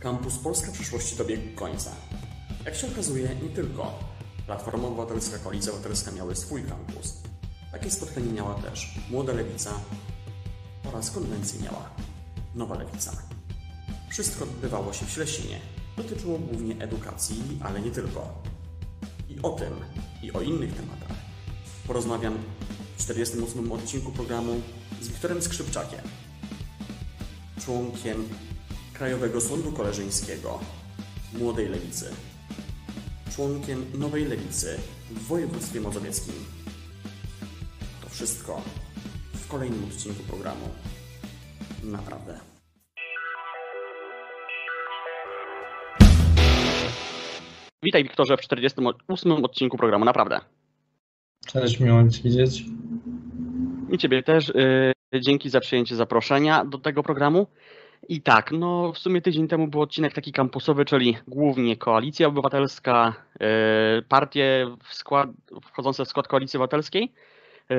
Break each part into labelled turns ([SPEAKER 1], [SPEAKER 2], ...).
[SPEAKER 1] Kampus Polska Przyszłości dobiegł końca. Jak się okazuje, nie tylko. Platforma Obywatelska, Koalicja Obywatelska miały swój kampus. Takie spotkanie miała też Młoda Lewica oraz konwencję miała Nowa Lewica. Wszystko odbywało się w Ślesinie. Dotyczyło głównie edukacji, ale nie tylko. I o tym, i o innych tematach porozmawiam w 48 odcinku programu z Wiktorem Skrzypczakiem, członkiem Krajowego Sądu Koleżeńskiego Młodej Lewicy, członkiem Nowej Lewicy w województwie mazowieckim. To wszystko w kolejnym odcinku programu. Naprawdę. Witaj Wiktorze w 48 odcinku programu Naprawdę.
[SPEAKER 2] Cześć, miło Cię widzieć.
[SPEAKER 1] I Ciebie też. Yy, dzięki za przyjęcie zaproszenia do tego programu. I tak, no w sumie tydzień temu był odcinek taki kampusowy, czyli głównie Koalicja Obywatelska, yy, partie w skład, wchodzące w skład Koalicji Obywatelskiej. Yy,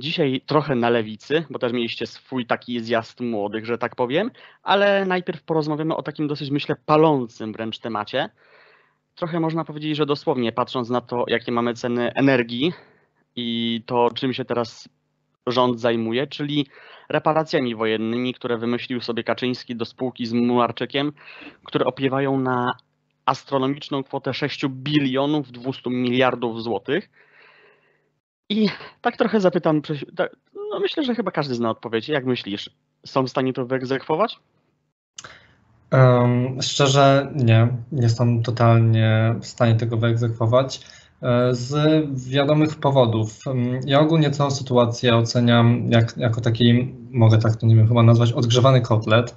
[SPEAKER 1] dzisiaj trochę na lewicy, bo też mieliście swój taki zjazd młodych, że tak powiem, ale najpierw porozmawiamy o takim dosyć, myślę, palącym wręcz temacie. Trochę można powiedzieć, że dosłownie patrząc na to, jakie mamy ceny energii i to, czym się teraz rząd zajmuje, czyli reparacjami wojennymi, które wymyślił sobie Kaczyński do spółki z Mularczykiem, które opiewają na astronomiczną kwotę 6 bilionów 200 miliardów złotych. I tak trochę zapytam, no myślę, że chyba każdy zna odpowiedź. Jak myślisz, są w stanie to wyegzekwować?
[SPEAKER 2] Um, szczerze nie, nie są totalnie w stanie tego wyegzekwować. E, z wiadomych powodów. Ja ogólnie całą sytuację oceniam jak, jako taki, mogę tak to nie wiem chyba nazwać, odgrzewany kotlet.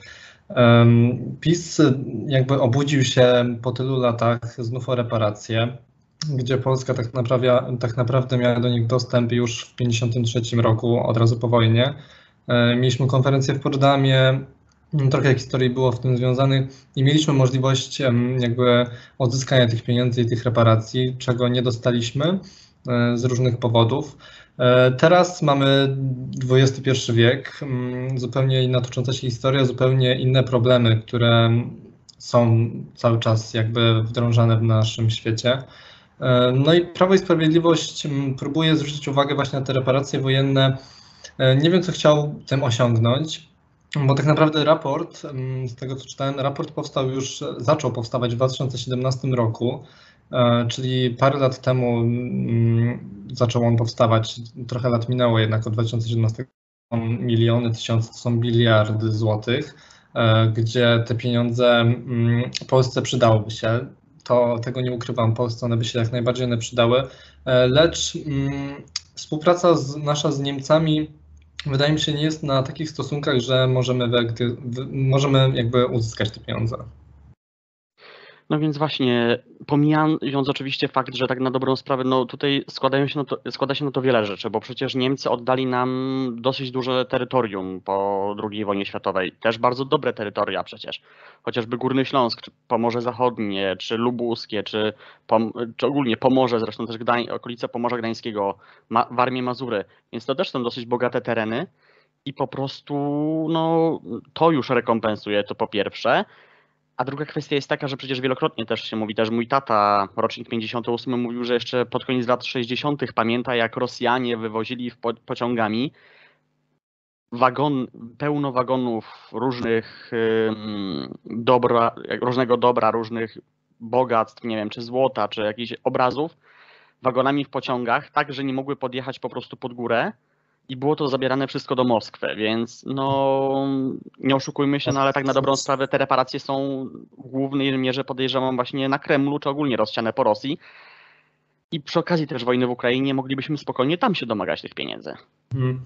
[SPEAKER 2] PiS jakby obudził się po tylu latach znów o reparacje, gdzie Polska tak naprawdę, tak naprawdę miała do nich dostęp już w 1953 roku, od razu po wojnie. E, mieliśmy konferencję w Pordamie, trochę historii było w tym związanych i mieliśmy możliwość jakby odzyskania tych pieniędzy i tych reparacji, czego nie dostaliśmy e, z różnych powodów. E, teraz mamy XXI wiek, zupełnie inna tocząca się historia, zupełnie inne problemy, które są cały czas jakby wdrążane w naszym świecie. E, no i Prawo i Sprawiedliwość próbuje zwrócić uwagę właśnie na te reparacje wojenne. Nie wiem, co chciał tym osiągnąć. Bo tak naprawdę raport, z tego co czytałem, raport powstał już, zaczął powstawać w 2017 roku, e, czyli parę lat temu zaczął on powstawać, trochę lat minęło jednak od 2017 miliony, tysiące, to są biliardy złotych, e, gdzie te pieniądze Polsce przydałoby się. To tego nie ukrywam, Polsce one by się jak najbardziej one przydały, e, lecz współpraca z, nasza z Niemcami wydaje mi się, nie jest na takich stosunkach, że możemy, możemy jakby uzyskać te pieniądze.
[SPEAKER 1] No więc właśnie, pomijając oczywiście fakt, że tak na dobrą sprawę, no tutaj składają się to, składa się na to wiele rzeczy, bo przecież Niemcy oddali nam dosyć duże terytorium po II wojnie światowej. Też bardzo dobre terytoria przecież. Chociażby Górny Śląsk, czy Pomorze Zachodnie, czy Lubuskie, czy, Pom czy ogólnie Pomorze, zresztą też Gdań, okolice Pomorza Gdańskiego, Ma Warmie Mazury. Więc to też są dosyć bogate tereny i po prostu no, to już rekompensuje to po pierwsze. A druga kwestia jest taka, że przecież wielokrotnie też się mówi, też mój tata, rocznik 58, mówił, że jeszcze pod koniec lat 60. pamięta, jak Rosjanie wywozili po pociągami wagon, pełno wagonów różnych dobra, różnego dobra, różnych bogactw, nie wiem, czy złota, czy jakichś obrazów, wagonami w pociągach, tak, że nie mogły podjechać po prostu pod górę i było to zabierane wszystko do Moskwy, więc no nie oszukujmy się, no ale tak na dobrą sprawę te reparacje są w głównej mierze podejrzewam właśnie na Kremlu, czy ogólnie rozsiane po Rosji. I przy okazji też wojny w Ukrainie moglibyśmy spokojnie tam się domagać tych pieniędzy.
[SPEAKER 2] Hmm.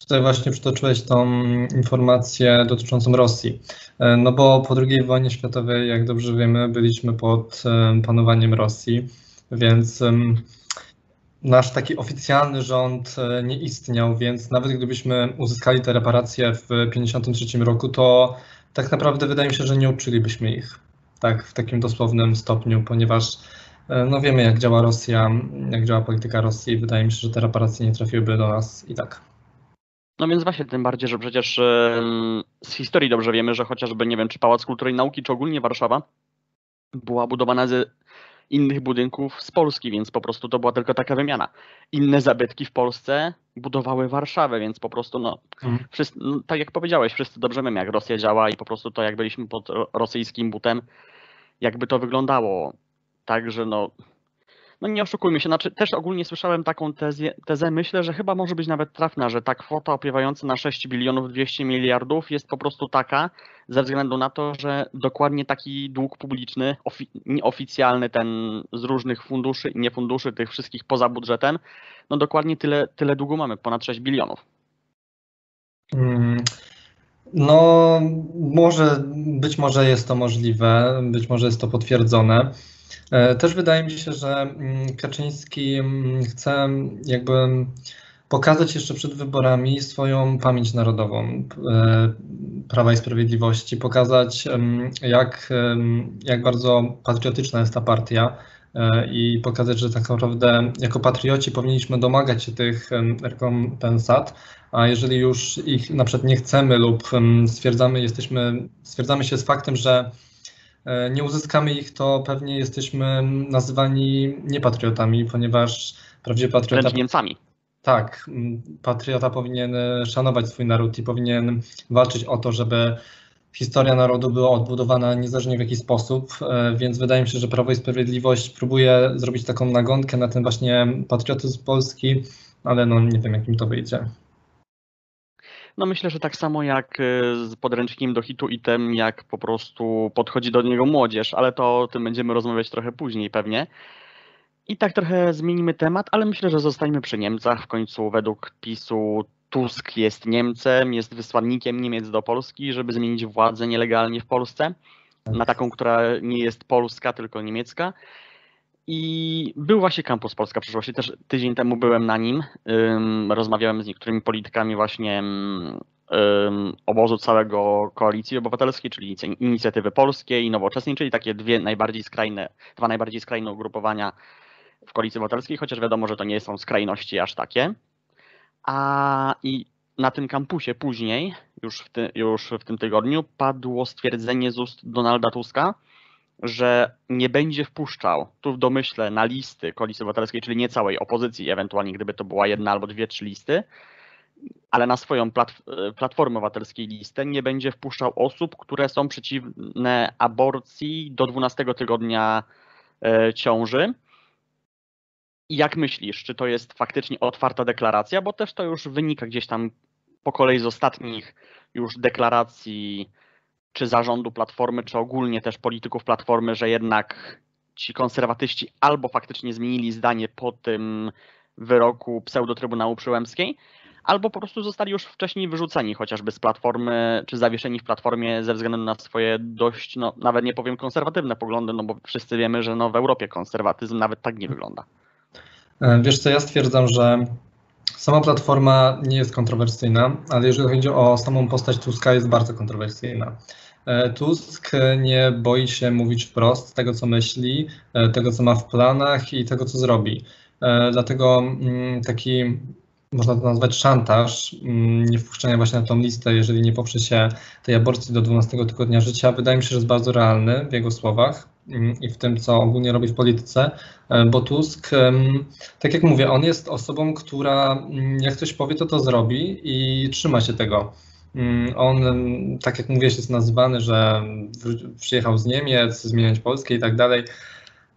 [SPEAKER 2] Tutaj właśnie przytoczyłeś tą informację dotyczącą Rosji. E, no bo po II wojnie światowej, jak dobrze wiemy, byliśmy pod e, panowaniem Rosji, więc nasz taki oficjalny rząd e, nie istniał, więc nawet gdybyśmy uzyskali te reparacje w 1953 roku, to tak naprawdę wydaje mi się, że nie uczylibyśmy ich tak w takim dosłownym stopniu, ponieważ e, no wiemy jak działa Rosja, jak działa polityka Rosji i wydaje mi się, że te reparacje nie trafiłyby do nas i tak.
[SPEAKER 1] No więc właśnie, tym bardziej, że przecież z historii dobrze wiemy, że chociażby, nie wiem, czy Pałac Kultury i Nauki, czy ogólnie Warszawa była budowana ze innych budynków z Polski, więc po prostu to była tylko taka wymiana. Inne zabytki w Polsce budowały Warszawę, więc po prostu, no,
[SPEAKER 2] Mhm.
[SPEAKER 1] wszyscy, no tak jak powiedziałeś, wszyscy dobrze wiemy, jak Rosja działa i po prostu to, jak byliśmy pod ro- rosyjskim butem, jakby to wyglądało. Także no, no nie oszukujmy się, znaczy też ogólnie słyszałem taką tezję, tezę, myślę, że chyba może być nawet trafna, że ta kwota opiewająca na 6 bilionów 200 miliardów jest po prostu taka, ze względu na to, że dokładnie taki dług publiczny, ofi- nieoficjalny ten z różnych funduszy i niefunduszy, tych wszystkich poza budżetem, no dokładnie tyle, tyle długu mamy, ponad 6 bilionów.
[SPEAKER 2] Mm, No, może, być może jest to możliwe, być może jest to potwierdzone. E, Też wydaje mi się, że mm, Kaczyński mm, chce jakby pokazać jeszcze przed wyborami swoją pamięć narodową e, Prawa i Sprawiedliwości, pokazać jak, jak bardzo patriotyczna jest ta partia e, i pokazać, że tak naprawdę jako patrioci powinniśmy domagać się tych rekompensat, a jeżeli już ich na przykład nie chcemy lub stwierdzamy, jesteśmy, stwierdzamy się z faktem, że nie uzyskamy ich, to pewnie jesteśmy nazywani niepatriotami, ponieważ prawdziwy patriota
[SPEAKER 1] Wręcz Niemcami.
[SPEAKER 2] tak, patriota powinien e, szanować swój naród i powinien walczyć o to, żeby historia narodu była odbudowana niezależnie w jaki sposób, e, więc wydaje mi się, że Prawo i Sprawiedliwość próbuje zrobić taką nagonkę na ten właśnie patriotyzm Polski, ale no nie wiem, jak im to wyjdzie.
[SPEAKER 1] No myślę, że tak samo jak y, z podręcznikiem do hitu item, jak po prostu podchodzi do niego młodzież, ale to o tym będziemy rozmawiać trochę później pewnie. I tak trochę zmienimy temat, ale myślę, że zostańmy przy Niemcach. W końcu według PiSu Tusk jest Niemcem, jest wysłannikiem Niemiec do Polski, żeby zmienić władzę nielegalnie w Polsce na taką, która nie jest polska, tylko niemiecka. I był właśnie Campus Polska Przyszłości, też tydzień temu byłem na nim, rozmawiałem z niektórymi politykami właśnie obozu całego Koalicji Obywatelskiej, czyli Inic- Inicjatywy Polskiej i Nowoczesnej, czyli takie dwie najbardziej skrajne, dwa najbardziej skrajne ugrupowania w Koalicji Obywatelskiej, chociaż wiadomo, że to nie są skrajności aż takie. A i na tym kampusie później, już w, ty, już w tym tygodniu, padło stwierdzenie z ust Donalda Tuska, że nie będzie wpuszczał, tu w domyśle, na listy Koalicji Obywatelskiej, czyli nie całej opozycji, ewentualnie gdyby to była jedna albo dwie, trzy listy, ale na swoją platf- Platformę Obywatelskiej listę nie będzie wpuszczał osób, które są przeciwne aborcji do 12 tygodnia e, ciąży. I jak myślisz, czy to jest faktycznie otwarta deklaracja, bo też to już wynika gdzieś tam po kolei z ostatnich już deklaracji czy zarządu Platformy, czy ogólnie też polityków Platformy, że jednak ci konserwatyści albo faktycznie zmienili zdanie po tym wyroku pseudotrybunału Przyłębskiej, albo po prostu zostali już wcześniej wyrzuceni chociażby z Platformy, czy zawieszeni w Platformie ze względu na swoje dość, no nawet nie powiem konserwatywne poglądy, no bo wszyscy wiemy, że no w Europie konserwatyzm nawet tak nie wygląda.
[SPEAKER 2] E, Wiesz co, ja stwierdzam, że sama platforma nie jest kontrowersyjna, ale jeżeli chodzi o samą postać Tuska, jest bardzo kontrowersyjna. E, Tusk nie boi się mówić wprost tego, co myśli, e, tego, co ma w planach i tego, co zrobi. E, Dlatego mm, taki, można to nazwać szantaż, mm, nie wpuszczenia właśnie na tą listę, jeżeli nie poprze się tej aborcji do 12 tygodnia życia, wydaje mi się, że jest bardzo realny w jego słowach mm, i w tym, co ogólnie robi w polityce, bo Tusk, tak jak mówię, on jest osobą, która jak coś powie, to to zrobi i trzyma się tego. Mm, On, em, tak jak mówiłeś, jest nazywany, że przyjechał z Niemiec, zmieniać Polskę i tak dalej.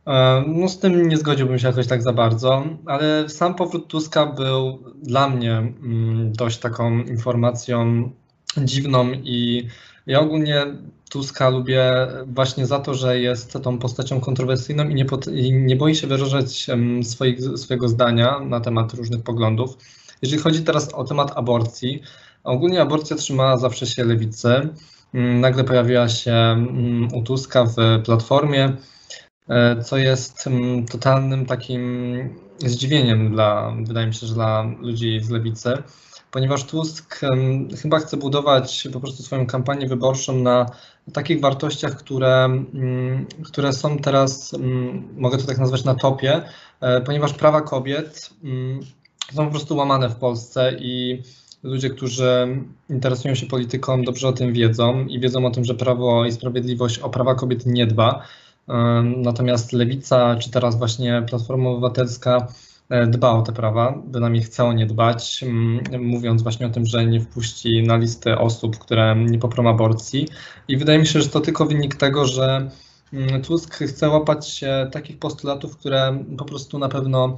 [SPEAKER 2] E, No z tym nie zgodziłbym się jakoś tak za bardzo, ale sam powrót Tuska był dla mnie mm, dość taką informacją dziwną i ja ogólnie Tuska lubię właśnie za to, że jest tą postacią kontrowersyjną i nie, pot- i nie boi się wyrażać swoich, swojego zdania na temat różnych poglądów. Jeżeli chodzi teraz o temat aborcji, ogólnie aborcja trzymała zawsze się lewicy. Mm, Nagle pojawiła się mm, u Tuska w Platformie, e, co jest mm, totalnym takim zdziwieniem dla, wydaje mi się, że dla ludzi z lewicy, ponieważ Tusk chyba chce budować po prostu swoją kampanię wyborczą na takich wartościach, które, które są teraz, mogę to tak nazwać, na topie, e, ponieważ prawa kobiet są po prostu łamane w Polsce i ludzie, którzy interesują się polityką, dobrze o tym wiedzą i wiedzą o tym, że Prawo i Sprawiedliwość o prawa kobiet nie dba. Natomiast Lewica, czy teraz właśnie Platforma Obywatelska e, dba o te prawa, bynajmniej chce o nie dbać, mówiąc właśnie o tym, że nie wpuści na listę osób, które nie poprą aborcji. I wydaje mi się, że to tylko wynik tego, że Tusk chce łapać się takich postulatów, które po prostu na pewno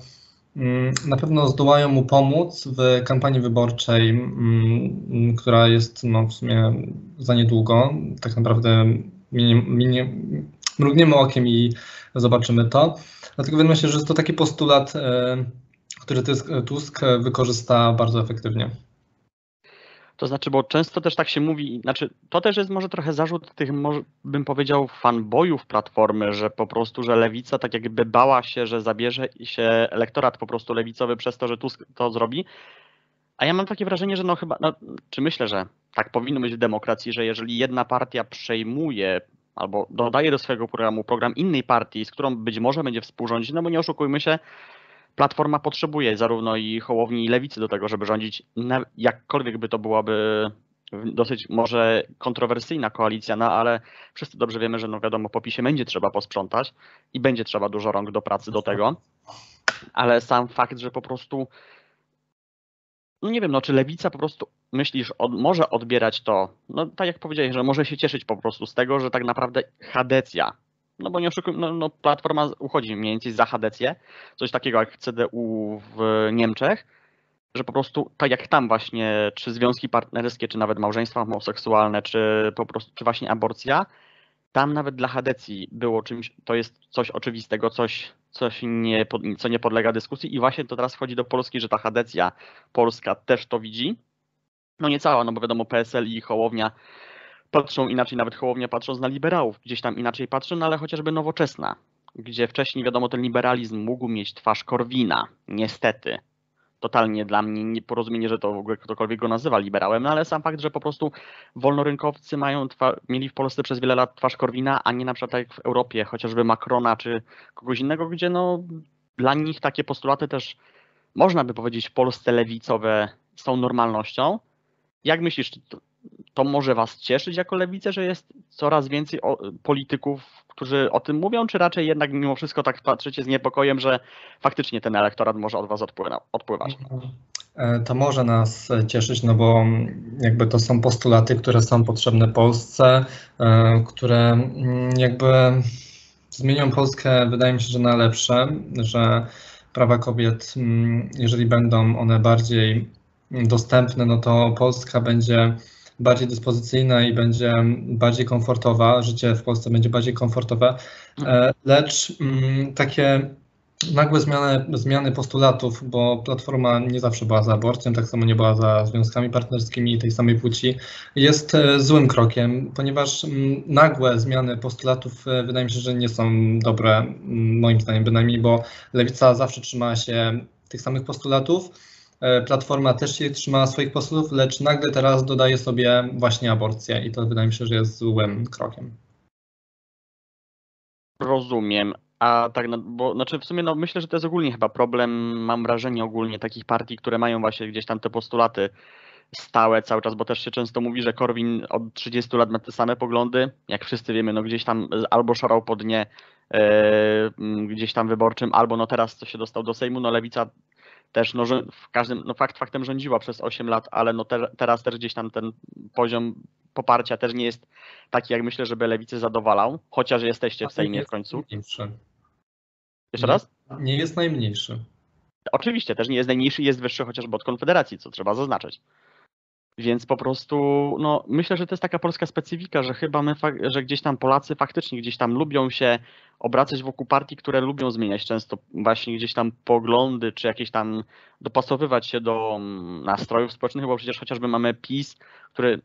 [SPEAKER 2] na pewno zdołają mu pomóc w kampanii wyborczej, która jest no, w sumie za niedługo. Tak naprawdę minie, minie, mrugniemy okiem i zobaczymy to. Dlatego wydaje mi się, że jest to taki postulat, e, który Tusk wykorzysta bardzo efektywnie.
[SPEAKER 1] To znaczy, bo często też tak się mówi, znaczy to też jest może trochę zarzut tych, bym powiedział, fanboyów Platformy, że po prostu, że Lewica tak jakby bała się, że zabierze się elektorat po prostu lewicowy przez to, że Tusk to zrobi. A ja mam takie wrażenie, że no chyba, no, czy myślę, że tak powinno być w demokracji, że jeżeli jedna partia przejmuje albo dodaje do swojego programu program innej partii, z którą być może będzie współrządzić, no bo nie oszukujmy się, Platforma potrzebuje zarówno i Hołowni i Lewicy do tego, żeby rządzić, jakkolwiek by to byłaby dosyć może kontrowersyjna koalicja, no ale wszyscy dobrze wiemy, że no wiadomo, po PiSie będzie trzeba posprzątać i będzie trzeba dużo rąk do pracy do tego, ale sam fakt, że po prostu no nie wiem, no czy lewica po prostu myślisz, od, może odbierać to, no tak jak powiedziałeś, że może się cieszyć po prostu z tego, że tak naprawdę Hadecja, no bo nie oszukujmy, no, no platforma uchodzi mniej więcej za Hadecję, coś takiego jak CDU w Niemczech, że po prostu tak jak tam właśnie, czy związki partnerskie, czy nawet małżeństwa homoseksualne, czy po prostu, czy właśnie aborcja, tam nawet dla Hadecji było czymś, to jest coś oczywistego, coś, coś nie, co nie podlega dyskusji i właśnie to teraz wchodzi do Polski, że ta Hadecja polska też to widzi. No nie cała, no bo wiadomo PSL i Hołownia patrzą inaczej, nawet Hołownia patrząc na liberałów, gdzieś tam inaczej patrzą, no ale chociażby nowoczesna, gdzie wcześniej wiadomo ten liberalizm mógł mieć twarz Korwina, niestety. Totalnie dla mnie nieporozumienie, że to w ogóle ktokolwiek go nazywa liberałem, no ale sam fakt, że po prostu wolnorynkowcy mają mieli w Polsce przez wiele lat twarz Korwina, a nie na przykład jak w Europie, chociażby Macrona czy kogoś innego, gdzie no dla nich takie postulaty też można by powiedzieć w Polsce lewicowe są normalnością. Jak myślisz, to może Was cieszyć jako lewicę, że jest coraz więcej polityków, którzy o tym mówią, czy raczej jednak mimo wszystko tak patrzycie z niepokojem, że faktycznie ten elektorat może od Was odpływać?
[SPEAKER 2] E, to może nas cieszyć, no bo jakby to są postulaty, które są potrzebne Polsce, e, które mm, jakby zmienią Polskę, wydaje mi się, że na lepsze, że prawa kobiet, mm, jeżeli będą one bardziej dostępne, no to Polska będzie bardziej dyspozycyjna i będzie bardziej komfortowa, życie w Polsce będzie bardziej komfortowe, e, lecz mm, takie nagłe zmiany, zmiany postulatów, bo Platforma nie zawsze była za aborcją, tak samo nie była za związkami partnerskimi tej samej płci, jest e, złym krokiem, ponieważ mm, nagłe zmiany postulatów e, wydaje mi się, że nie są dobre, mm, moim zdaniem bynajmniej, bo lewica zawsze trzyma się tych samych postulatów, Platforma też się trzymała swoich postulatów, lecz nagle teraz dodaje sobie właśnie aborcję i to wydaje mi się, że jest złym krokiem.
[SPEAKER 1] Rozumiem. A tak, bo znaczy w sumie no, myślę, że to jest ogólnie chyba problem, mam wrażenie ogólnie takich partii, które mają właśnie gdzieś tam te postulaty stałe cały czas, bo też się często mówi, że Korwin od 30 lat ma te same poglądy, jak wszyscy wiemy, no gdzieś tam albo szarał po dnie e, gdzieś tam wyborczym, albo no teraz co się dostał do Sejmu, no lewica też no, w każdym, no fakt faktem rządziła przez 8 lat, ale no te, teraz też gdzieś tam ten poziom poparcia też nie jest taki, jak myślę, żeby lewicy zadowalał, chociaż jesteście w Sejmie w końcu. Najmniejszy. Jeszcze raz?
[SPEAKER 2] Nie jest najmniejszy.
[SPEAKER 1] Oczywiście, też nie jest najmniejszy, jest wyższy chociażby od Konfederacji, co trzeba zaznaczyć. Więc po prostu, no myślę, że to jest taka polska specyfika, że chyba my, że gdzieś tam Polacy faktycznie gdzieś tam lubią się obracać wokół partii, które lubią zmieniać często właśnie gdzieś tam poglądy, czy jakieś tam dopasowywać się do mm, nastrojów społecznych, bo przecież chociażby mamy PiS, który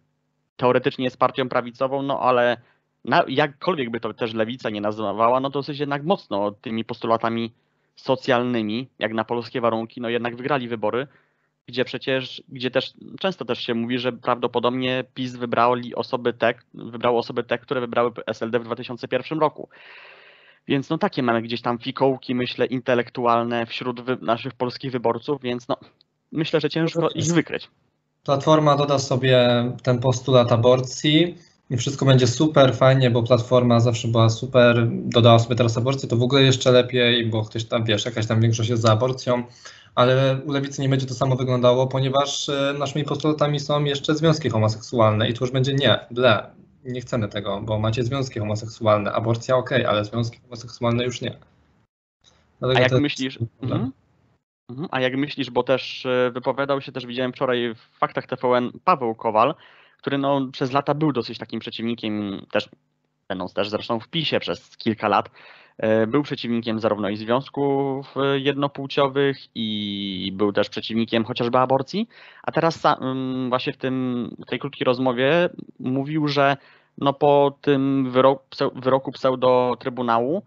[SPEAKER 1] teoretycznie jest partią prawicową, no ale na, jakkolwiek by to też lewica nie nazywała, no to dosyć jednak mocno tymi postulatami socjalnymi, jak na polskie warunki, no jednak wygrali wybory, gdzie przecież, gdzie też często też się mówi, że prawdopodobnie PiS wybrali osoby te, wybrało osoby te, które wybrały SLD w 2001 roku. Więc no takie mamy gdzieś tam fikołki, myślę, intelektualne wśród wy, naszych polskich wyborców, więc no myślę, że ciężko ich wykryć.
[SPEAKER 2] Platforma doda sobie ten postulat aborcji i wszystko będzie super, fajnie, bo Platforma zawsze była super, dodała sobie teraz aborcję, to w ogóle jeszcze lepiej, bo ktoś tam, wiesz, jakaś tam większość jest za aborcją, ale u lewicy nie będzie to samo wyglądało, ponieważ e, naszymi postulatami są jeszcze związki homoseksualne i to już będzie nie, ble, nie chcemy tego, bo macie związki homoseksualne, aborcja ok, ale związki homoseksualne już nie.
[SPEAKER 1] Dlatego A jak myślisz... Mhm. Mhm. A jak myślisz, bo też e, wypowiadał się, też widziałem wczoraj w faktach TVN Paweł Kowal, który no, przez lata był dosyć takim przeciwnikiem, też będąc też zresztą w PiSie przez kilka lat, był przeciwnikiem zarówno i związków e, jednopłciowych i był też przeciwnikiem chociażby aborcji, a teraz właśnie w, tym, tej krótkiej rozmowie mówił, że no po tym wyroku, wyroku pseudo-trybunału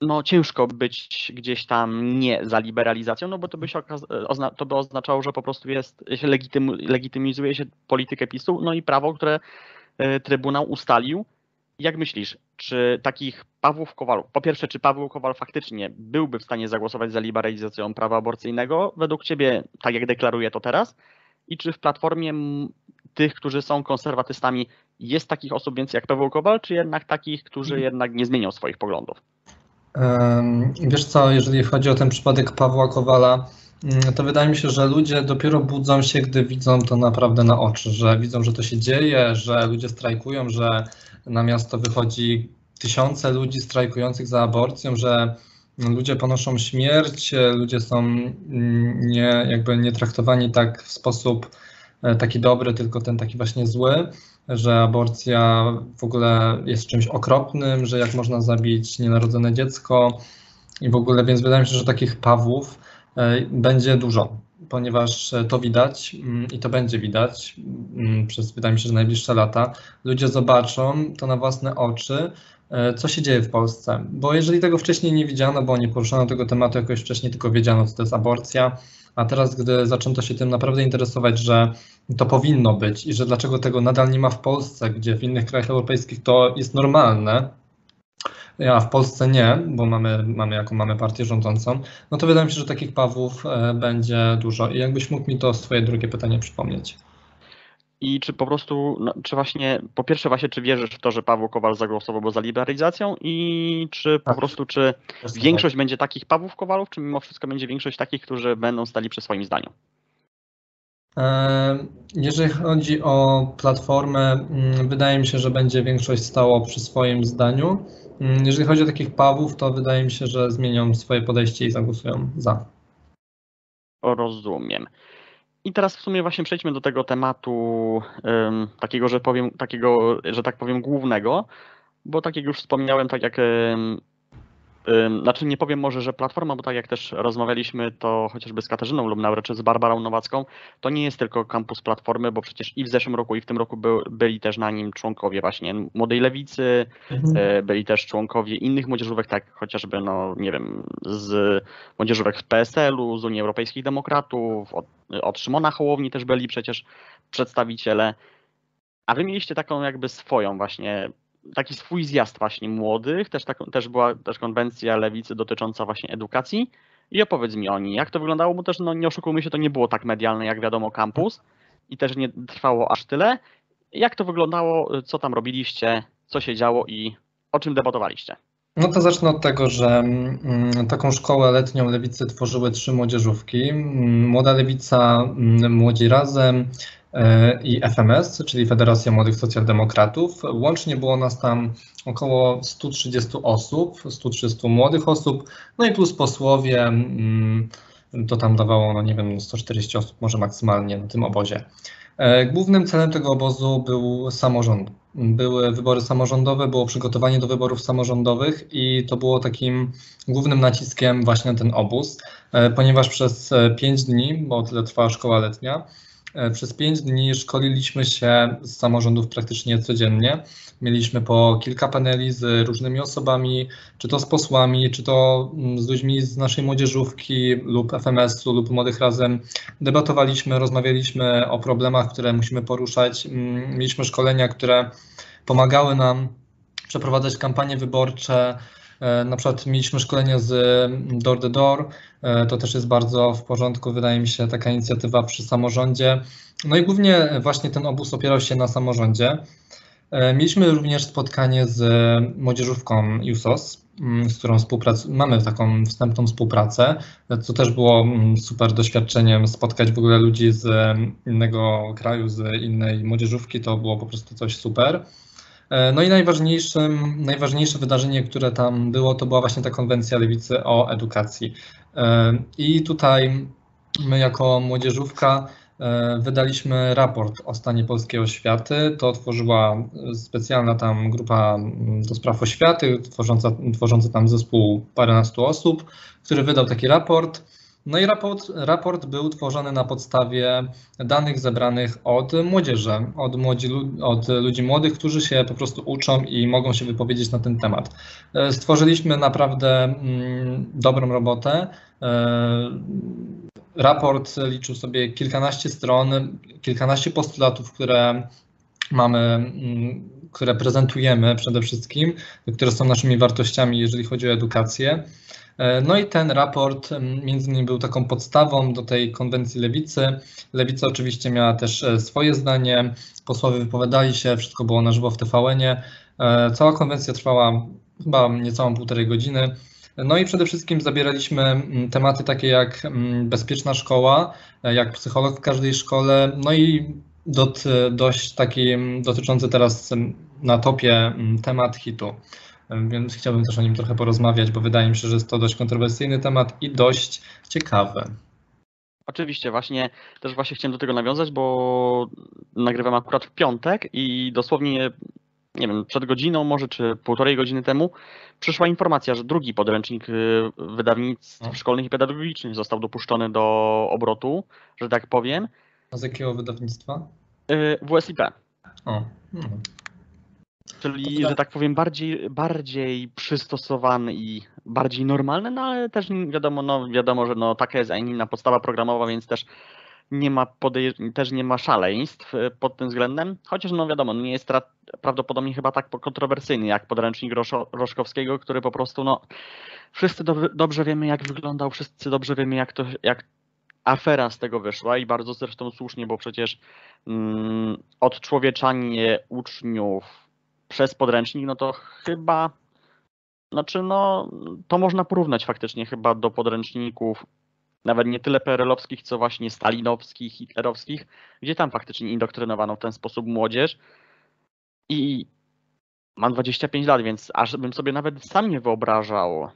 [SPEAKER 1] no ciężko być gdzieś tam nie za liberalizacją, no bo to by, się ozna- to by oznaczało, że po prostu jest, się legitym, legitymizuje się politykę PiSu, no i prawo, które e, Trybunał ustalił. Jak myślisz, czy takich Pawłów Kowal, po pierwsze, czy Paweł Kowal faktycznie byłby w stanie zagłosować za liberalizacją prawa aborcyjnego, według Ciebie, tak jak deklaruje to teraz? I czy w Platformie tych, którzy są konserwatystami, jest takich osób więcej jak Paweł Kowal, czy jednak takich, którzy mhm. jednak nie zmienią swoich poglądów?
[SPEAKER 2] Wiesz co, jeżeli chodzi o ten przypadek Pawła Kowala, mm, to wydaje mi się, że ludzie dopiero budzą się, gdy widzą to naprawdę na oczy, że widzą, że to się dzieje, że ludzie strajkują, że na miasto wychodzi tysiące ludzi strajkujących za aborcją, że ludzie ponoszą śmierć, ludzie są nie, jakby nie traktowani tak w sposób e, taki dobry, tylko ten taki właśnie zły że aborcja w ogóle jest czymś okropnym, że jak można zabić nienarodzone dziecko i w ogóle, więc wydaje mi się, że takich Pawłów e, będzie dużo, ponieważ to widać mm, i to będzie widać mm, przez, wydaje mi się, że najbliższe lata. Ludzie zobaczą to na własne oczy, e, co się dzieje w Polsce. Bo jeżeli tego wcześniej nie widziano, bo nie poruszano tego tematu jakoś wcześniej, tylko wiedziano, co to jest aborcja, a teraz, gdy zaczęto się tym naprawdę interesować, że to powinno być i że dlaczego tego nadal nie ma w Polsce, gdzie w innych krajach europejskich to jest normalne, a w Polsce nie, bo mamy, mamy jaką mamy partię rządzącą, no to wydaje mi się, że takich Pawłów e, będzie dużo. I jakbyś mógł mi to swoje drugie pytanie przypomnieć.
[SPEAKER 1] I czy po prostu, no, czy właśnie, po pierwsze właśnie, czy wierzysz w to, że Paweł Kowal zagłosował za liberalizacją i czy po tak. prostu, czy większość będzie takich Pawłów Kowalów, czy mimo wszystko będzie większość takich, którzy będą stali przy swoim zdaniu?
[SPEAKER 2] Jeżeli chodzi o platformę, mm, wydaje mi się, że będzie większość stało przy swoim zdaniu. Mm, jeżeli chodzi o takich Pawłów, to wydaje mi się, że zmienią swoje podejście i zagłosują za.
[SPEAKER 1] Rozumiem. I teraz w sumie właśnie przejdźmy do tego tematu um, takiego, że powiem, takiego, że tak powiem, głównego, bo tak jak już wspomniałem, tak jak um, znaczy nie powiem może, że Platforma, bo tak jak też rozmawialiśmy to chociażby z Katarzyną Lubnauer czy z Barbarą Nowacką, to nie jest tylko kampus Platformy, bo przecież i w zeszłym roku i w tym roku by, byli też na nim członkowie właśnie Młodej Lewicy, mhm. E, byli też członkowie innych młodzieżówek, tak chociażby, no nie wiem, z młodzieżówek z PSL-u, z Unii Europejskich Demokratów, od, od Szymona Hołowni też byli przecież przedstawiciele. A wy mieliście taką jakby swoją właśnie taki swój zjazd właśnie młodych, też, tak, też była też konwencja lewicy dotycząca właśnie edukacji. I opowiedz mi o niej, jak to wyglądało, bo też no, nie oszukujmy się, to nie było tak medialne jak wiadomo kampus i też nie trwało aż tyle. Jak to wyglądało, co tam robiliście, co się działo i o czym debatowaliście?
[SPEAKER 2] No to zacznę od tego, że mm, taką szkołę letnią lewicy tworzyły trzy młodzieżówki. Mm, Młoda Lewica, mm, Młodzi Razem, i FMS, czyli Federacja Młodych Socjaldemokratów. Łącznie było nas tam około 130 osób, 130 młodych osób, no i plus posłowie, mm, to tam dawało, no nie wiem, 140 osób może maksymalnie na tym obozie. E, głównym celem tego obozu był samorząd. Były wybory samorządowe, było przygotowanie do wyborów samorządowych i to było takim głównym naciskiem właśnie na ten obóz, e, ponieważ przez 5 dni, bo tyle trwała szkoła letnia, E, przez pięć dni szkoliliśmy się z samorządów praktycznie codziennie. Mieliśmy po kilka paneli z różnymi osobami, czy to z posłami, czy to mm, z ludźmi z naszej młodzieżówki lub FMS-u lub Młodych Razem. Debatowaliśmy, rozmawialiśmy o problemach, które musimy poruszać. Mm, mieliśmy szkolenia, które pomagały nam przeprowadzać kampanie wyborcze, Na przykład mieliśmy szkolenie z Door to Door, to też jest bardzo w porządku, wydaje mi się, taka inicjatywa przy samorządzie. No i głównie właśnie ten obóz opierał się na samorządzie. Mieliśmy również spotkanie z młodzieżówką USOS, Mm, z którą mamy taką wstępną współpracę, co też było mm, super doświadczeniem spotkać w ogóle ludzi z mm, innego kraju, z innej młodzieżówki, to było po prostu coś super. E, no i najważniejszym, najważniejsze wydarzenie, które tam było, to była właśnie ta konwencja lewicy o edukacji. E, I tutaj my jako młodzieżówka E, wydaliśmy raport o stanie polskiej oświaty. To tworzyła specjalna tam grupa mm, do spraw oświaty, tworząca, tworzący tam zespół paręnastu osób, który wydał taki raport. No i raport, raport był tworzony na podstawie danych zebranych od młodzieży, od, młodzi, od ludzi młodych, którzy się po prostu uczą i mogą się wypowiedzieć na ten temat. E, stworzyliśmy naprawdę mm, dobrą robotę. E, raport liczył sobie kilkanaście stron, kilkanaście postulatów, które mamy, mm, które prezentujemy przede wszystkim, które są naszymi wartościami, jeżeli chodzi o edukację. E, no i ten raport mm, między innymi był taką podstawą do tej konwencji lewicy. Lewica oczywiście miała też e, swoje zdanie, posłowie wypowiadali się, wszystko było na żywo w TVN-ie. E, cała konwencja trwała chyba niecałą półtorej godziny. No i przede wszystkim zabieraliśmy mm, tematy takie jak mm, bezpieczna szkoła, jak psycholog w każdej szkole, no i dot, dość taki dotyczący teraz na topie temat hitu więc chciałbym też o nim trochę porozmawiać, bo wydaje mi się, że jest to dość kontrowersyjny temat i dość ciekawy.
[SPEAKER 1] Oczywiście, właśnie też właśnie chciałem do tego nawiązać, bo nagrywam akurat w piątek i dosłownie, nie wiem, przed godziną może, czy półtorej godziny temu przyszła informacja, że drugi podręcznik y, wydawnictw no. szkolnych i pedagogicznych został dopuszczony do obrotu, że tak powiem.
[SPEAKER 2] A z jakiego wydawnictwa?
[SPEAKER 1] Y, WSIP. O, no. Czyli, że tak powiem, bardziej, bardziej przystosowany i bardziej normalny, no ale też wiadomo, no, wiadomo, że no, taka jest, a inna podstawa programowa, więc też nie ma też nie ma szaleństw e, pod tym względem, chociaż no wiadomo, nie jest prawdopodobnie chyba tak kontrowersyjny jak podręcznik Roszo- Roszkowskiego, który po prostu no wszyscy do- dobrze wiemy jak wyglądał, wszyscy dobrze wiemy jak to, jak afera z tego wyszła i bardzo zresztą słusznie, bo przecież mm, odczłowieczanie uczniów przez podręcznik, no to chyba, znaczy no, to można porównać faktycznie chyba do podręczników nawet nie tyle PRL-owskich, co właśnie stalinowskich, hitlerowskich, gdzie tam faktycznie indoktrynowano w ten sposób młodzież. I mam 25 lat, więc aż bym sobie nawet sam nie wyobrażał,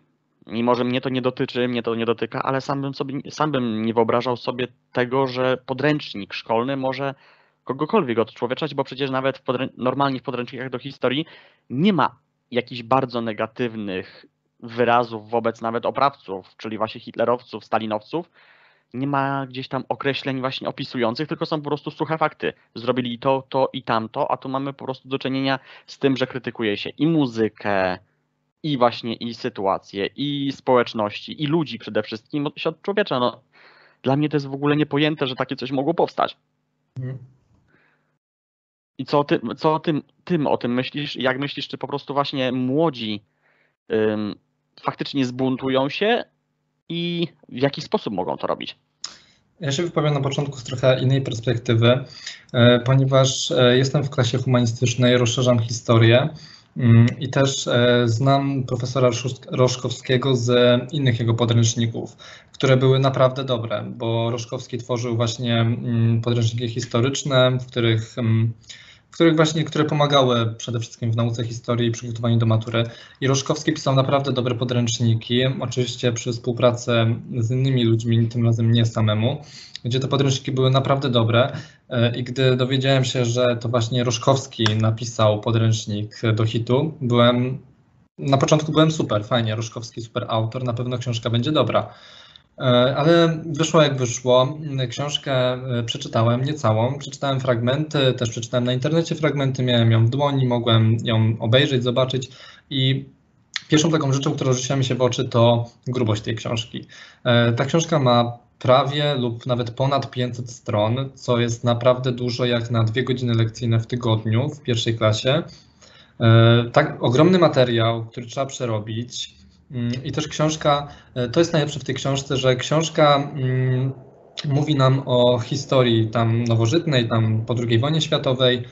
[SPEAKER 1] mimo że mnie to nie dotyczy, mnie to nie dotyka, ale sam bym sobie, sam bym nie wyobrażał sobie tego, że podręcznik szkolny może kogokolwiek odczłowieczać, bo przecież nawet w podrę- normalnie w podręcznikach do historii nie ma jakichś bardzo negatywnych wyrazów wobec nawet oprawców, czyli właśnie hitlerowców, stalinowców. Nie ma gdzieś tam określeń właśnie opisujących, tylko są po prostu suche fakty. Zrobili to, to i tamto, a tu mamy po prostu do czynienia z tym, że krytykuje się i muzykę, i właśnie i sytuację, i społeczności, i ludzi przede wszystkim się od człowiecza. No, dla mnie to jest w ogóle niepojęte, że takie coś mogło powstać. Mhm. I co, ty, co tym, tym o tym myślisz? Jak myślisz, czy po prostu właśnie młodzi ym, faktycznie zbuntują się i w jaki sposób mogą to robić?
[SPEAKER 2] Ja się wypowiem na początku z trochę innej perspektywy, e, ponieważ e, jestem w klasie humanistycznej, rozszerzam historię i też e, znam profesora Roszkowskiego z innych jego podręczników, które były naprawdę dobre, bo Roszkowski tworzył właśnie mm, podręczniki historyczne, w których mm, których właśnie, które pomagały przede wszystkim w nauce historii i przygotowaniu do matury. I Roszkowski pisał naprawdę dobre podręczniki, oczywiście przy współpracy z innymi ludźmi, tym razem nie samemu, gdzie te podręczniki były naprawdę dobre. E, I gdy dowiedziałem się, że to właśnie Roszkowski napisał podręcznik do hitu, byłem na początku byłem super, fajnie, Roszkowski super autor, na pewno książka będzie dobra. E, ale wyszło jak wyszło. Książkę e, przeczytałem, nie całą. Przeczytałem fragmenty, też przeczytałem na internecie fragmenty, miałem ją w dłoni, mogłem ją obejrzeć, zobaczyć i pierwszą taką rzeczą, która rzuciła mi się w oczy, to grubość tej książki. Ta książka ma prawie lub nawet ponad 500 stron, co jest naprawdę dużo jak na dwie godziny lekcyjne w tygodniu w pierwszej klasie. E, tak, ogromny materiał, który trzeba przerobić. Mm, I też książka, e, to jest najlepsze w tej książce, że książka mm, mówi nam o historii tam nowożytnej, tam po II wojnie światowej.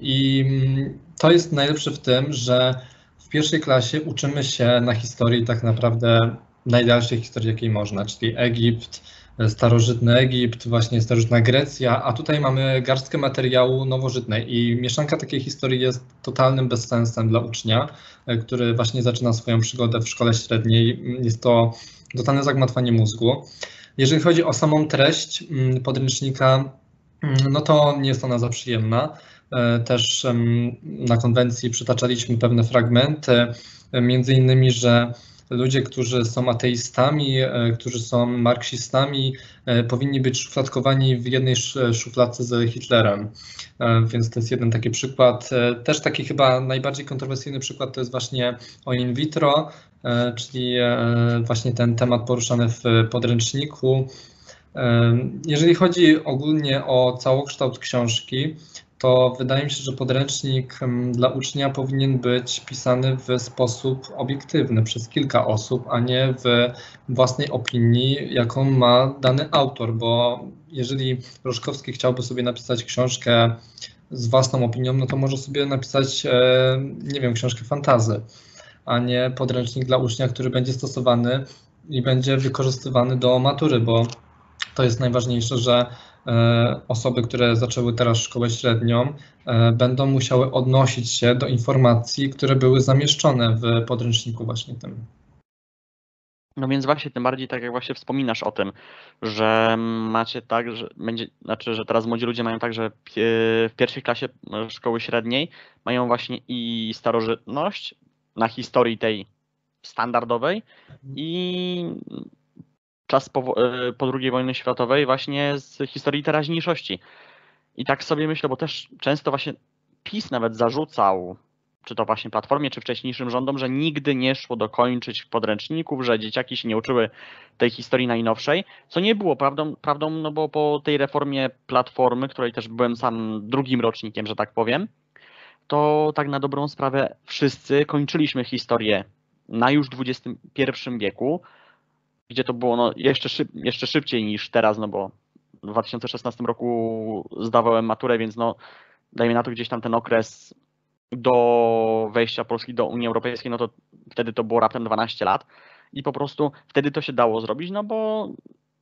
[SPEAKER 2] I mm, to jest najlepsze w tym, że w pierwszej klasie uczymy się na historii tak naprawdę najdalszej historii, jakiej można, czyli Egipt, starożytny Egipt, właśnie starożytna Grecja, a tutaj mamy garstkę materiału nowożytnej i mieszanka takiej historii jest totalnym bezsensem dla ucznia, e, który właśnie zaczyna swoją przygodę w szkole średniej. Jest to totalne zagmatwanie mózgu. Jeżeli chodzi o samą treść mm, podręcznika, mm, no to nie jest ona za przyjemna. E, też na konwencji przytaczaliśmy pewne fragmenty, e, między innymi, że ludzie, którzy są ateistami, e, którzy są marksistami, e, powinni być szufladkowani w jednej szufladce z Hitlerem. E, więc to jest jeden taki przykład. Też taki chyba najbardziej kontrowersyjny przykład to jest właśnie o in vitro, czyli właśnie ten temat poruszany w podręczniku. Jeżeli chodzi ogólnie o całokształt książki, to wydaje mi się, że podręcznik dla ucznia powinien być pisany w sposób obiektywny przez kilka osób, a nie w własnej opinii, jaką ma dany autor, bo jeżeli Roszkowski chciałby sobie napisać książkę z własną opinią, no to może sobie napisać, e, nie wiem, książkę fantazy, a nie podręcznik dla ucznia, który będzie stosowany i będzie wykorzystywany do matury, bo to jest najważniejsze, że E, osoby, które zaczęły teraz szkołę średnią, e, będą musiały odnosić się do informacji, które były zamieszczone w podręczniku właśnie tym.
[SPEAKER 1] No więc właśnie, tym bardziej tak jak właśnie wspominasz o tym, że macie tak, że będzie, znaczy, że teraz młodzi ludzie mają tak, że w pierwszej klasie szkoły średniej mają właśnie i starożytność na historii tej standardowej i czas po, e, po II wojnie światowej właśnie z historii teraźniejszości. I tak sobie myślę, bo też często właśnie PiS nawet zarzucał, czy to właśnie Platformie, czy wcześniejszym rządom, że nigdy nie szło dokończyć podręczników, że dzieciaki się nie uczyły tej historii najnowszej, co nie było prawdą, prawdą no bo po tej reformie Platformy, której też byłem sam drugim rocznikiem, że tak powiem, to tak na dobrą sprawę wszyscy kończyliśmy historię na już XXI wieku, gdzie to było no, jeszcze, szyb, jeszcze szybciej niż teraz, no bo w 2016 roku zdawałem maturę, więc no dajmy na to gdzieś tam ten okres do wejścia Polski do Unii Europejskiej, no to wtedy to było raptem 12 lat i po prostu wtedy to się dało zrobić, no bo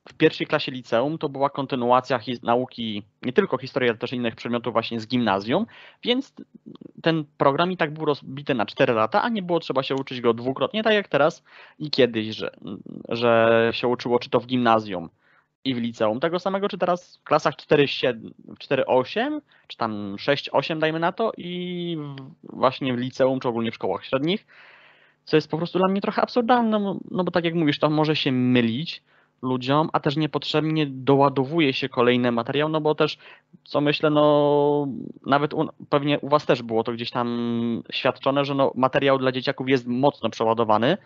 [SPEAKER 1] w pierwszej klasie liceum to była kontynuacja nauki nie tylko historii, ale też innych przedmiotów właśnie z gimnazjum, więc ten program i tak był rozbity na 4 lata, a nie było trzeba się uczyć go dwukrotnie, tak jak teraz i kiedyś, że, że się uczyło czy to w gimnazjum i w liceum tego samego, czy teraz w klasach 4-8, czy tam 6-8 dajmy na to i właśnie w liceum, czy ogólnie w szkołach średnich, co jest po prostu dla mnie trochę absurdalne, no, no bo tak jak mówisz, to może się mylić, ludziom, a też niepotrzebnie doładowuje się kolejny materiał, no bo też, co myślę, no nawet u, pewnie u Was też było to gdzieś tam świadczone, że no, materiał dla dzieciaków jest mocno przeładowany,